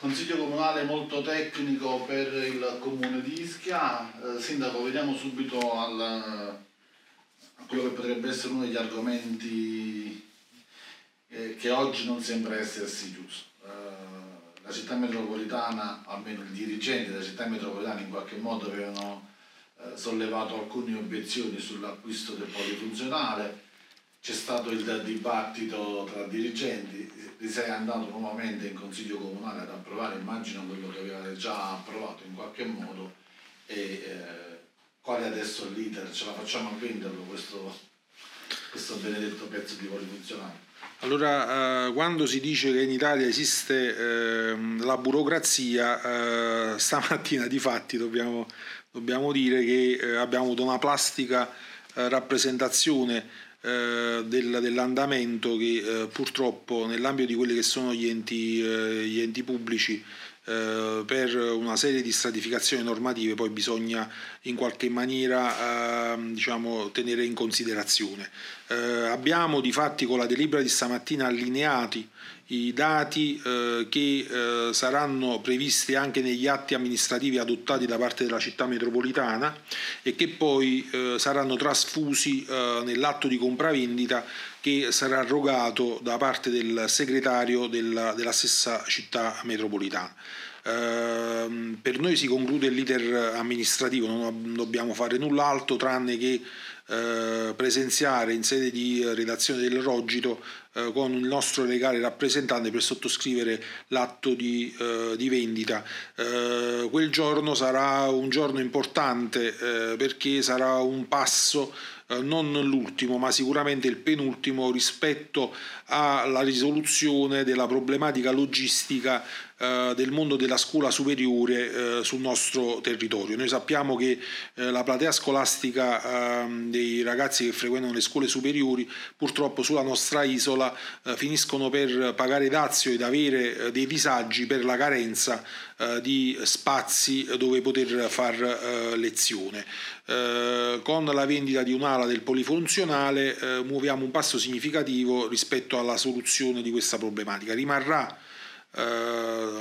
Consiglio comunale molto tecnico per il comune di Ischia. Eh, sindaco, vediamo subito al, a quello che potrebbe essere uno degli argomenti eh, che oggi non sembra essersi giusto. Eh, la città metropolitana, almeno i dirigenti della città metropolitana in qualche modo avevano eh, sollevato alcune obiezioni sull'acquisto del polifunzionale c'è stato il dibattito tra dirigenti, ti sei andato nuovamente in consiglio comunale ad approvare, immagino quello che aveva già approvato in qualche modo e eh, qual è adesso l'iter? Ce la facciamo a venderlo questo, questo benedetto pezzo di polifunzionale? Allora, eh, quando si dice che in Italia esiste eh, la burocrazia, eh, stamattina di fatti dobbiamo, dobbiamo dire che eh, abbiamo avuto una plastica eh, rappresentazione eh, del, dell'andamento che eh, purtroppo nell'ambito di quelli che sono gli enti, eh, gli enti pubblici per una serie di stratificazioni normative poi bisogna in qualche maniera ehm, diciamo, tenere in considerazione. Abbiamo di fatti con la delibera di stamattina allineati i dati eh, che eh, saranno previsti anche negli atti amministrativi adottati da parte della città metropolitana e che poi eh, saranno trasfusi eh, nell'atto di compravendita che sarà erogato da parte del segretario della, della stessa città metropolitana. Ehm, per noi si conclude l'iter amministrativo, non dobbiamo fare null'altro tranne che eh, presenziare in sede di redazione del Rogito eh, con il nostro legale rappresentante per sottoscrivere l'atto di, eh, di vendita. Eh, quel giorno sarà un giorno importante perché sarà un passo non l'ultimo, ma sicuramente il penultimo rispetto alla risoluzione della problematica logistica eh, del mondo della scuola superiore eh, sul nostro territorio. Noi sappiamo che eh, la platea scolastica ehm, dei ragazzi che frequentano le scuole superiori purtroppo sulla nostra isola eh, finiscono per pagare dazio ed avere eh, dei disagi per la carenza di spazi dove poter far lezione. con la vendita di un'ala del polifunzionale muoviamo un passo significativo rispetto alla soluzione di questa problematica. Rimarrà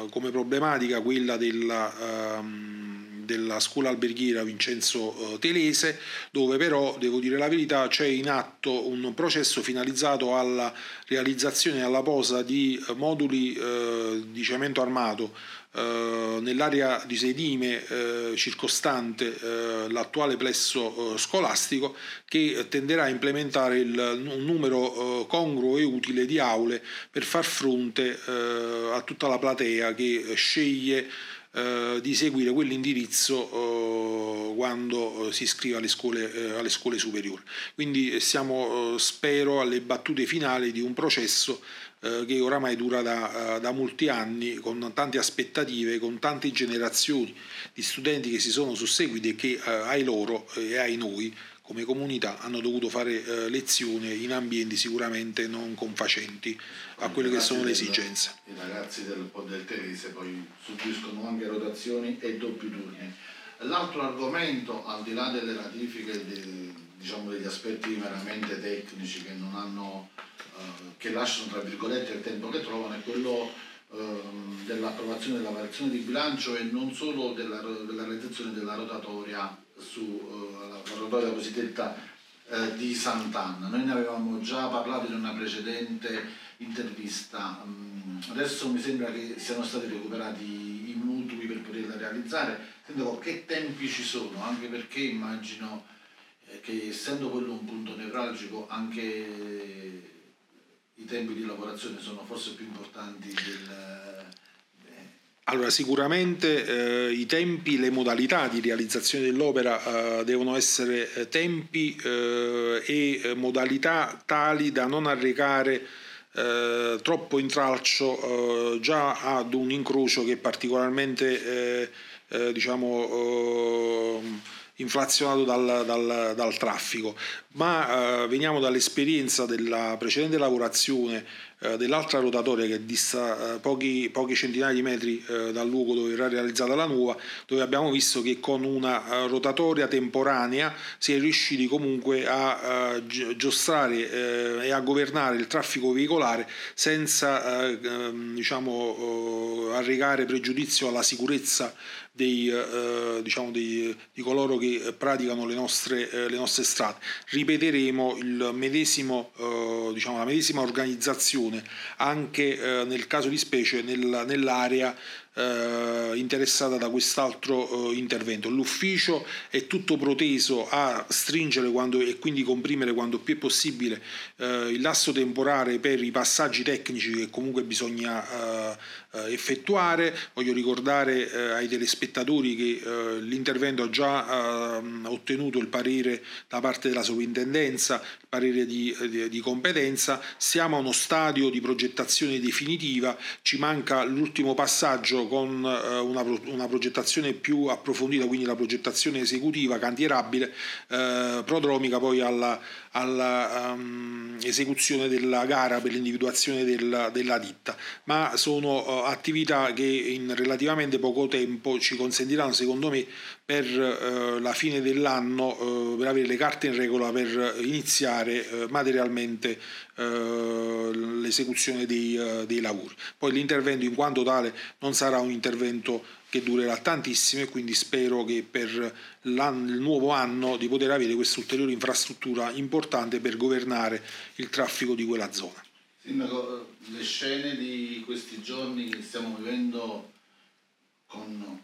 come problematica quella della, ehm, della scuola alberghiera Vincenzo eh, Telese, dove però, devo dire la verità, c'è in atto un processo finalizzato alla realizzazione e alla posa di moduli eh, di cemento armato eh, nell'area di sedime eh, circostante eh, l'attuale plesso eh, scolastico che tenderà a implementare un numero eh, congruo e utile di aule per far fronte a tutta la platea che sceglie di seguire quell'indirizzo quando si iscrive alle scuole, alle scuole superiori. Quindi siamo, spero, alle battute finali di un processo eh, che oramai dura da, eh, da, molti anni, con tante aspettative, con tante generazioni di studenti che si sono susseguiti e che eh, ai loro e ai noi come comunità hanno dovuto fare eh, lezioni in ambienti sicuramente non confacenti a quelle che sono le esigenze. I ragazzi del, del Terese poi subiscono anche rotazioni e doppi turni. L'altro argomento, al di là delle ratifiche, de, diciamo degli aspetti meramente tecnici che non hanno eh, che lasciano tra virgolette il tempo che trovano è quello ehm, dell'approvazione della variazione di bilancio e non solo della, della realizzazione della rotatoria sulla uh, rotatoria cosiddetta uh, di Sant'Anna. Noi ne avevamo già parlato in una precedente intervista, um, adesso mi sembra che siano stati recuperati i mutui per poterla realizzare. Sento che tempi ci sono, anche perché immagino eh, che essendo quello un punto nevralgico anche i tempi di lavorazione sono forse più importanti del... Eh, allora, sicuramente eh, i tempi, le modalità di realizzazione dell'opera eh, devono essere eh, tempi eh, e modalità tali da non arrecare eh, troppo intralcio già ad un incrocio che è particolarmente diciamo, inflazionato dal, dal, dal traffico, ma eh, veniamo dall'esperienza della precedente lavorazione eh, dell'altra rotatoria che dista eh, pochi, pochi, centinaia di metri eh, dal luogo dove verrà realizzata la nuova, dove abbiamo visto che con una rotatoria temporanea si è riusciti comunque a giostrare e a governare il traffico veicolare senza ehm, diciamo, arrecare pregiudizio alla sicurezza dei, eh, diciamo dei, di coloro che praticano le nostre, eh, le nostre strade. Ripeteremo medesimo, eh, diciamo, la medesima organizzazione anche eh, nel caso di specie nel, nell'area eh, interessata da quest'altro eh, intervento. L'ufficio è tutto proteso a stringere quando, e quindi comprimere quando più è possibile eh, il lasso temporale per i passaggi tecnici che comunque bisogna eh, eh, effettuare. Voglio ricordare eh, ai telespettatori che l'intervento ha già ottenuto il parere da parte della sovrintendenza, il parere di, di, di competenza. Siamo a uno stadio di progettazione definitiva, ci manca l'ultimo passaggio con eh, una, una, progettazione più approfondita, quindi la progettazione esecutiva, cantierabile, eh, prodromica poi alla, alla um, esecuzione della gara per l'individuazione della, della ditta, ma sono uh, attività che in relativamente poco tempo ci consentiranno, secondo me, per uh, la fine dell'anno, uh, per avere le carte in regola per iniziare materialmente l'esecuzione dei, dei lavori. Poi l'intervento in quanto tale non sarà un intervento che durerà tantissimo e quindi spero che per il nuovo anno di poter avere questa ulteriore infrastruttura importante per governare il traffico di quella zona. Sindaco, le scene di questi giorni che stiamo vivendo con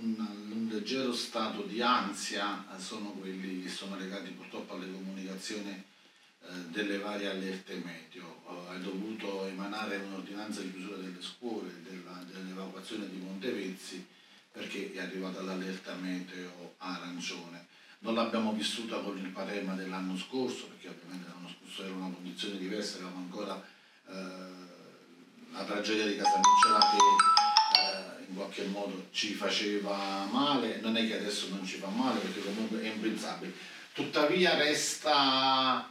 un, un leggero stato di ansia sono quelli che sono legati purtroppo alle comunicazioni eh, delle varie allerte meteo. Eh, hai dovuto emanare un'ordinanza di chiusura delle scuole, della, dell'evacuazione di Montevezzi perché è arrivata l'allerta meteo arancione. Non l'abbiamo vissuta con il Parema dell'anno scorso, perché ovviamente l'anno scorso era una condizione diversa, eravamo ancora eh, la tragedia di Casamicciola che eh, in qualche modo ci faceva male, non è che adesso non ci fa male perché comunque è impensabile. Tuttavia resta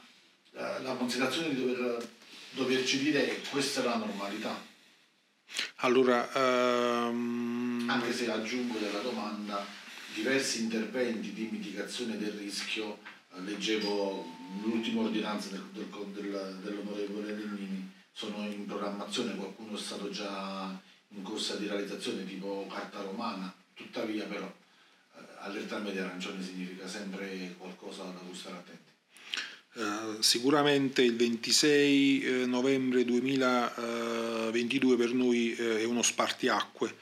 eh, la considerazione di dover, doverci dire che questa è la normalità. Allora, um... anche se aggiungo della domanda, diversi interventi di mitigazione del rischio, eh, leggevo l'ultima ordinanza del, del, del, dell'onorevole Lennini, sono in programmazione, qualcuno è stato già in corsa di realizzazione tipo carta romana, tuttavia però eh, allerta media arancione significa sempre qualcosa da cui stare attenti. Eh, sicuramente il 26 eh, novembre 2022 per noi eh, è uno spartiacque,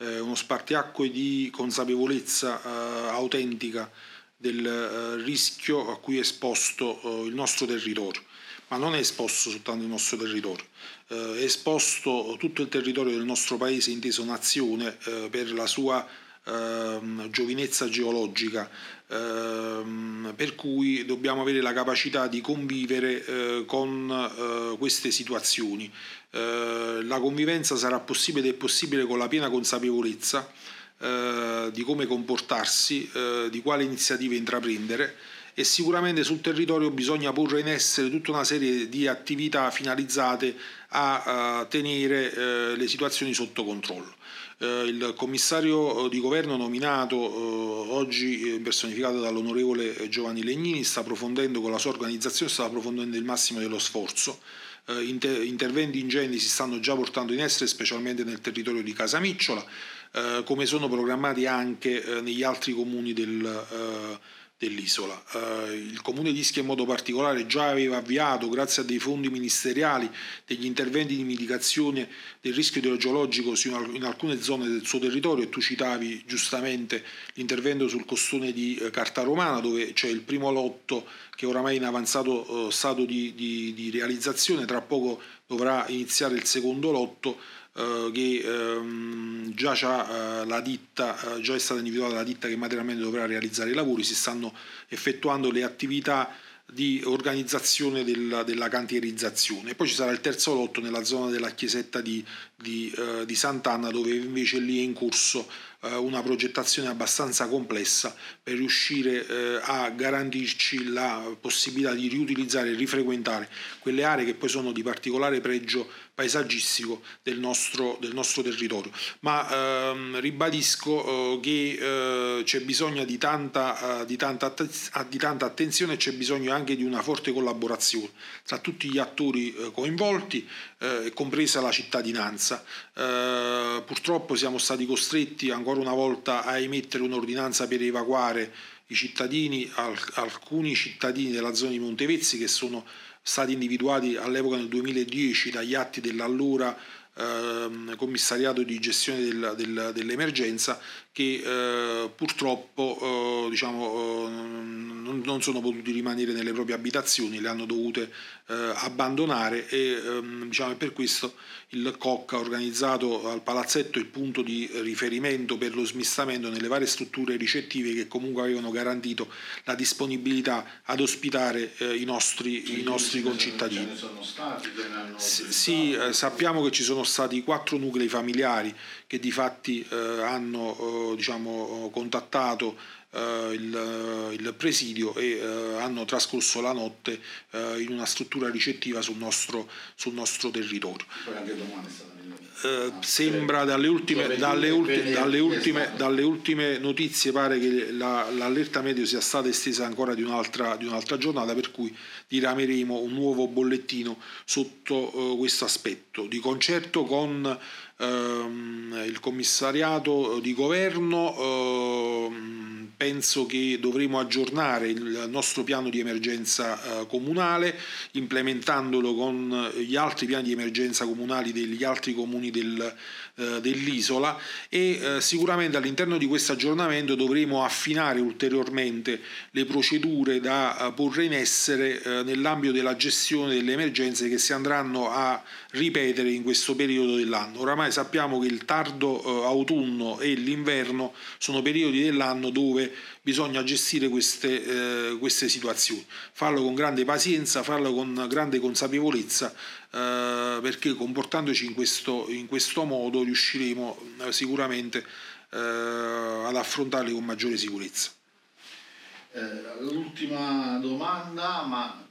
uno spartiacque di consapevolezza autentica del rischio a cui è esposto il nostro territorio, ma non è esposto soltanto il nostro territorio, è esposto tutto il territorio del nostro paese inteso nazione per la sua ehm, giovinezza geologica, ehm, per cui dobbiamo avere la capacità di convivere eh, con eh, queste situazioni. Eh, la convivenza sarà possibile ed è possibile con la piena consapevolezza eh, di come comportarsi, eh, di quale iniziative intraprendere e sicuramente sul territorio bisogna porre in essere tutta una serie di attività finalizzate a, a tenere eh, le situazioni sotto controllo. Eh, il commissario di governo nominato eh, oggi eh, personificato dall'onorevole Giovanni Legnini sta approfondendo con la sua organizzazione, sta approfondendo il massimo dello sforzo. Inter- interventi ingenti si stanno già portando in essere, specialmente nel territorio di Casamicciola, come sono programmati anche negli altri comuni del dell'isola. Eh, il comune di Ischia in modo particolare già aveva avviato, grazie a dei fondi ministeriali, degli interventi di mitigazione del rischio idrogeologico in alcune zone del suo territorio e tu citavi giustamente l'intervento sul costone di eh, Carta Romana dove c'è il primo lotto che oramai è in avanzato eh, stato di, di, di realizzazione, tra poco dovrà iniziare il secondo lotto eh, che ehm, già c'ha eh, la ditta, eh, già è stata individuata la ditta che materialmente dovrà realizzare i lavori, si stanno effettuando le attività di organizzazione della, della cantierizzazione. Poi ci sarà il terzo lotto nella zona della chiesetta di, di, uh, di Sant'Anna dove invece lì è in corso eh, una progettazione abbastanza complessa per riuscire eh, a garantirci la possibilità di riutilizzare e rifrequentare quelle aree che poi sono di particolare pregio paesaggistico del nostro, del nostro territorio. Ma ehm, ribadisco eh, che eh, c'è bisogno di tanta, eh, di, tanta, di tanta attenzione e c'è bisogno anche di una forte collaborazione tra tutti gli attori eh, coinvolti, eh, compresa la cittadinanza. Eh, purtroppo siamo stati costretti ancora una volta a emettere un'ordinanza per evacuare i cittadini, alcuni cittadini della zona di Montevezzi che sono stati individuati all'epoca nel 2010 dagli atti dell'allora eh, commissariato di gestione del, del, dell'emergenza che eh, purtroppo eh, diciamo, eh, non, non, sono potuti rimanere nelle proprie abitazioni, le hanno dovute eh, abbandonare e ehm, diciamo, per questo il COC ha organizzato al palazzetto il punto di riferimento per lo smistamento nelle varie strutture ricettive che comunque avevano garantito la disponibilità ad ospitare eh, i nostri, i nostri concittadini. sì, sì sappiamo che ci sono stati quattro nuclei familiari che di fatti eh, hanno eh, diciamo, contattato eh, il, il, presidio e eh, hanno trascorso la notte eh, in una struttura ricettiva sul nostro, sul nostro territorio. Eh, sembra dalle ultime, dalle, ulti, dalle, ultime, dalle ultime, notizie pare che la, l'allerta medio sia stata estesa ancora di un'altra, di un'altra giornata per cui dirameremo un nuovo bollettino sotto questo aspetto. Di concerto con ehm, il commissariato di governo ehm, penso che dovremo aggiornare il nostro piano di emergenza eh, comunale implementandolo con gli altri piani di emergenza comunali degli altri comuni del, eh, dell'isola e eh, sicuramente all'interno di questo aggiornamento dovremo affinare ulteriormente le procedure da eh, porre in essere eh, nell'ambito della gestione delle emergenze che si andranno a ripetere in questo periodo dell'anno. Oramai sappiamo che il tardo eh, autunno e l'inverno sono periodi dell'anno dove bisogna gestire queste, eh, queste situazioni, farlo con grande pazienza, farlo con grande consapevolezza eh, perché comportandoci in questo, in questo modo riusciremo eh, sicuramente eh, ad affrontarli con maggiore sicurezza. Eh, l'ultima domanda, ma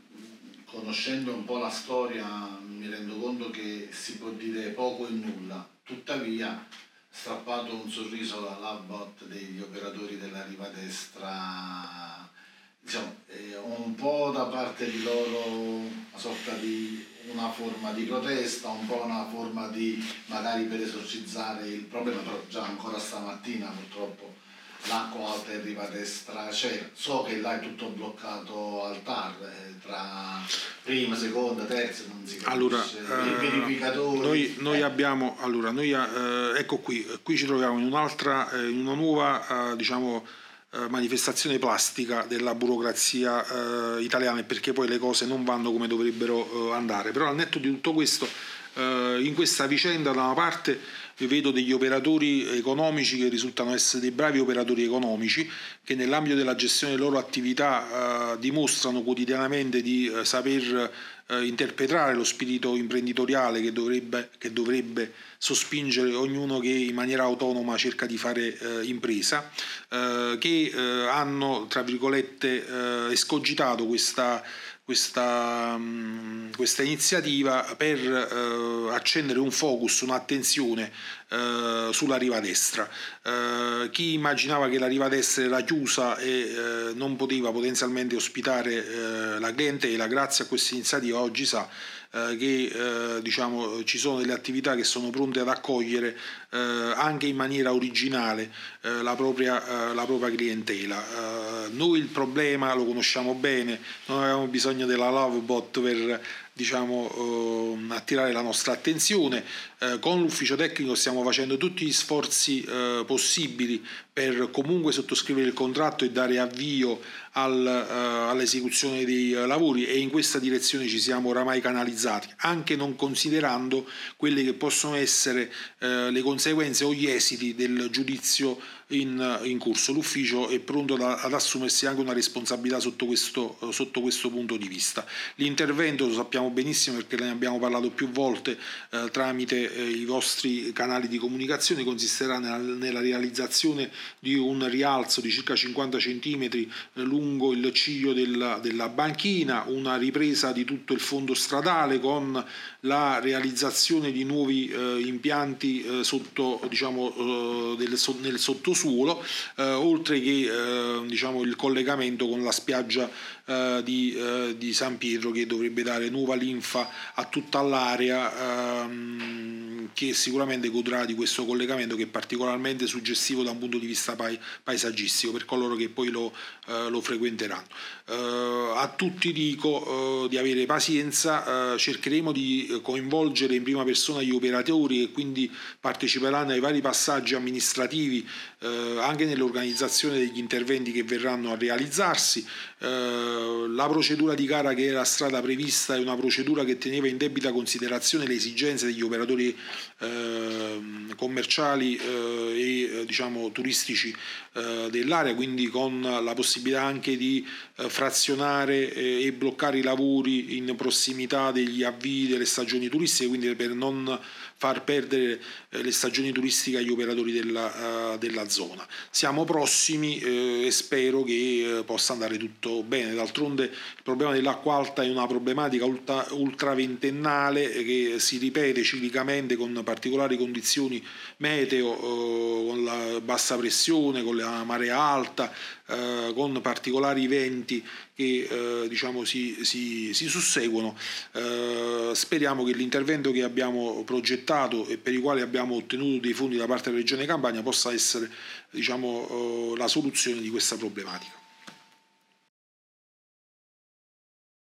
conoscendo un po' la storia mi rendo conto che si può dire poco e nulla, tuttavia strappato un sorriso degli operatori della riva destra, diciamo, eh, un po' da parte di loro una sorta di una forma di protesta, un po' una forma di magari per esorcizzare il problema, però già ancora stamattina purtroppo l'acqua alta e riva destra c'era. So che là è tutto bloccato al TAR, eh, tra prima, seconda, terza, non si capisce, allora, eh, verificatori. Noi, noi eh. abbiamo, allora, noi, eh, ecco qui, qui ci troviamo in un'altra, eh, in una nuova, diciamo, manifestazione plastica della burocrazia eh, italiana perché poi le cose non vanno come dovrebbero eh, andare. Però al netto di tutto questo, eh, in questa vicenda da una parte vedo degli operatori economici che risultano essere dei bravi operatori economici che nell'ambito della gestione delle loro attività eh, dimostrano quotidianamente di eh, saper eh, interpretare lo spirito imprenditoriale che dovrebbe, che dovrebbe, sospingere ognuno che in maniera autonoma cerca di fare eh, impresa, eh, che eh, hanno, tra virgolette, escogitato questa questa, mm, questa iniziativa per eh, accendere un focus, un'attenzione eh, sulla riva destra. Eh, chi immaginava che la riva destra era chiusa e eh, non poteva potenzialmente ospitare eh, la clientela, grazie a questa iniziativa oggi sa eh, che eh, diciamo, ci sono delle attività che sono pronte ad accogliere eh, anche in maniera originale eh, la propria, eh, la, propria, clientela. noi il problema lo conosciamo bene, non avevamo bisogno della Lovebot per diciamo, eh, attirare la nostra attenzione. Eh, con l'ufficio tecnico stiamo facendo tutti gli sforzi eh, possibili per comunque sottoscrivere il contratto e dare avvio al, all'esecuzione dei lavori e in questa direzione ci siamo oramai canalizzati, anche non considerando quelle che possono essere le conseguenze o gli esiti del giudizio in, in corso. L'ufficio è pronto da, ad assumersi anche una responsabilità sotto questo, sotto questo, punto di vista. L'intervento lo sappiamo benissimo perché ne abbiamo parlato più volte eh, tramite eh, i vostri canali di comunicazione, consisterà nella, nella, realizzazione di un rialzo di circa 50 cm eh, lungo il ciglio della, della banchina, una ripresa di tutto il fondo stradale con la realizzazione di nuovi eh, impianti eh, sotto, diciamo, del, nel sottosuolo sottosuolo, eh, oltre che eh, diciamo, il collegamento con la spiaggia eh, di, di, San Pietro che dovrebbe dare nuova linfa a tutta l'area ehm, che sicuramente godrà di questo collegamento che è particolarmente suggestivo da un punto di vista paesaggistico per coloro che poi lo, eh, lo frequenteranno. Eh, a tutti dico di avere pazienza, cercheremo di coinvolgere in prima persona gli operatori e quindi parteciperanno ai vari passaggi amministrativi eh, anche nell'organizzazione degli interventi che verranno a realizzarsi. Eh, la procedura di gara che era stata prevista è una procedura che teneva in debita considerazione le esigenze degli operatori eh, commerciali eh, e eh, diciamo, turistici eh, dell'area, quindi con la possibilità anche di frazionare e bloccare i lavori in prossimità degli avvii delle stagioni turistiche, quindi per non far perdere eh, le stagioni turistiche agli operatori della, uh, della zona. Siamo prossimi eh, e spero che eh, possa andare tutto bene. D'altronde il problema dell'acqua alta è una problematica ultra, ultraventennale che si ripete ciclicamente con particolari condizioni meteo, eh, con la bassa pressione, con la marea alta, eh, con particolari venti che eh, diciamo, si, si, si susseguono. Eh, speriamo che l'intervento che abbiamo progettato e per i quali abbiamo ottenuto dei fondi da parte della Regione Campania possa essere diciamo, eh, la soluzione di questa problematica.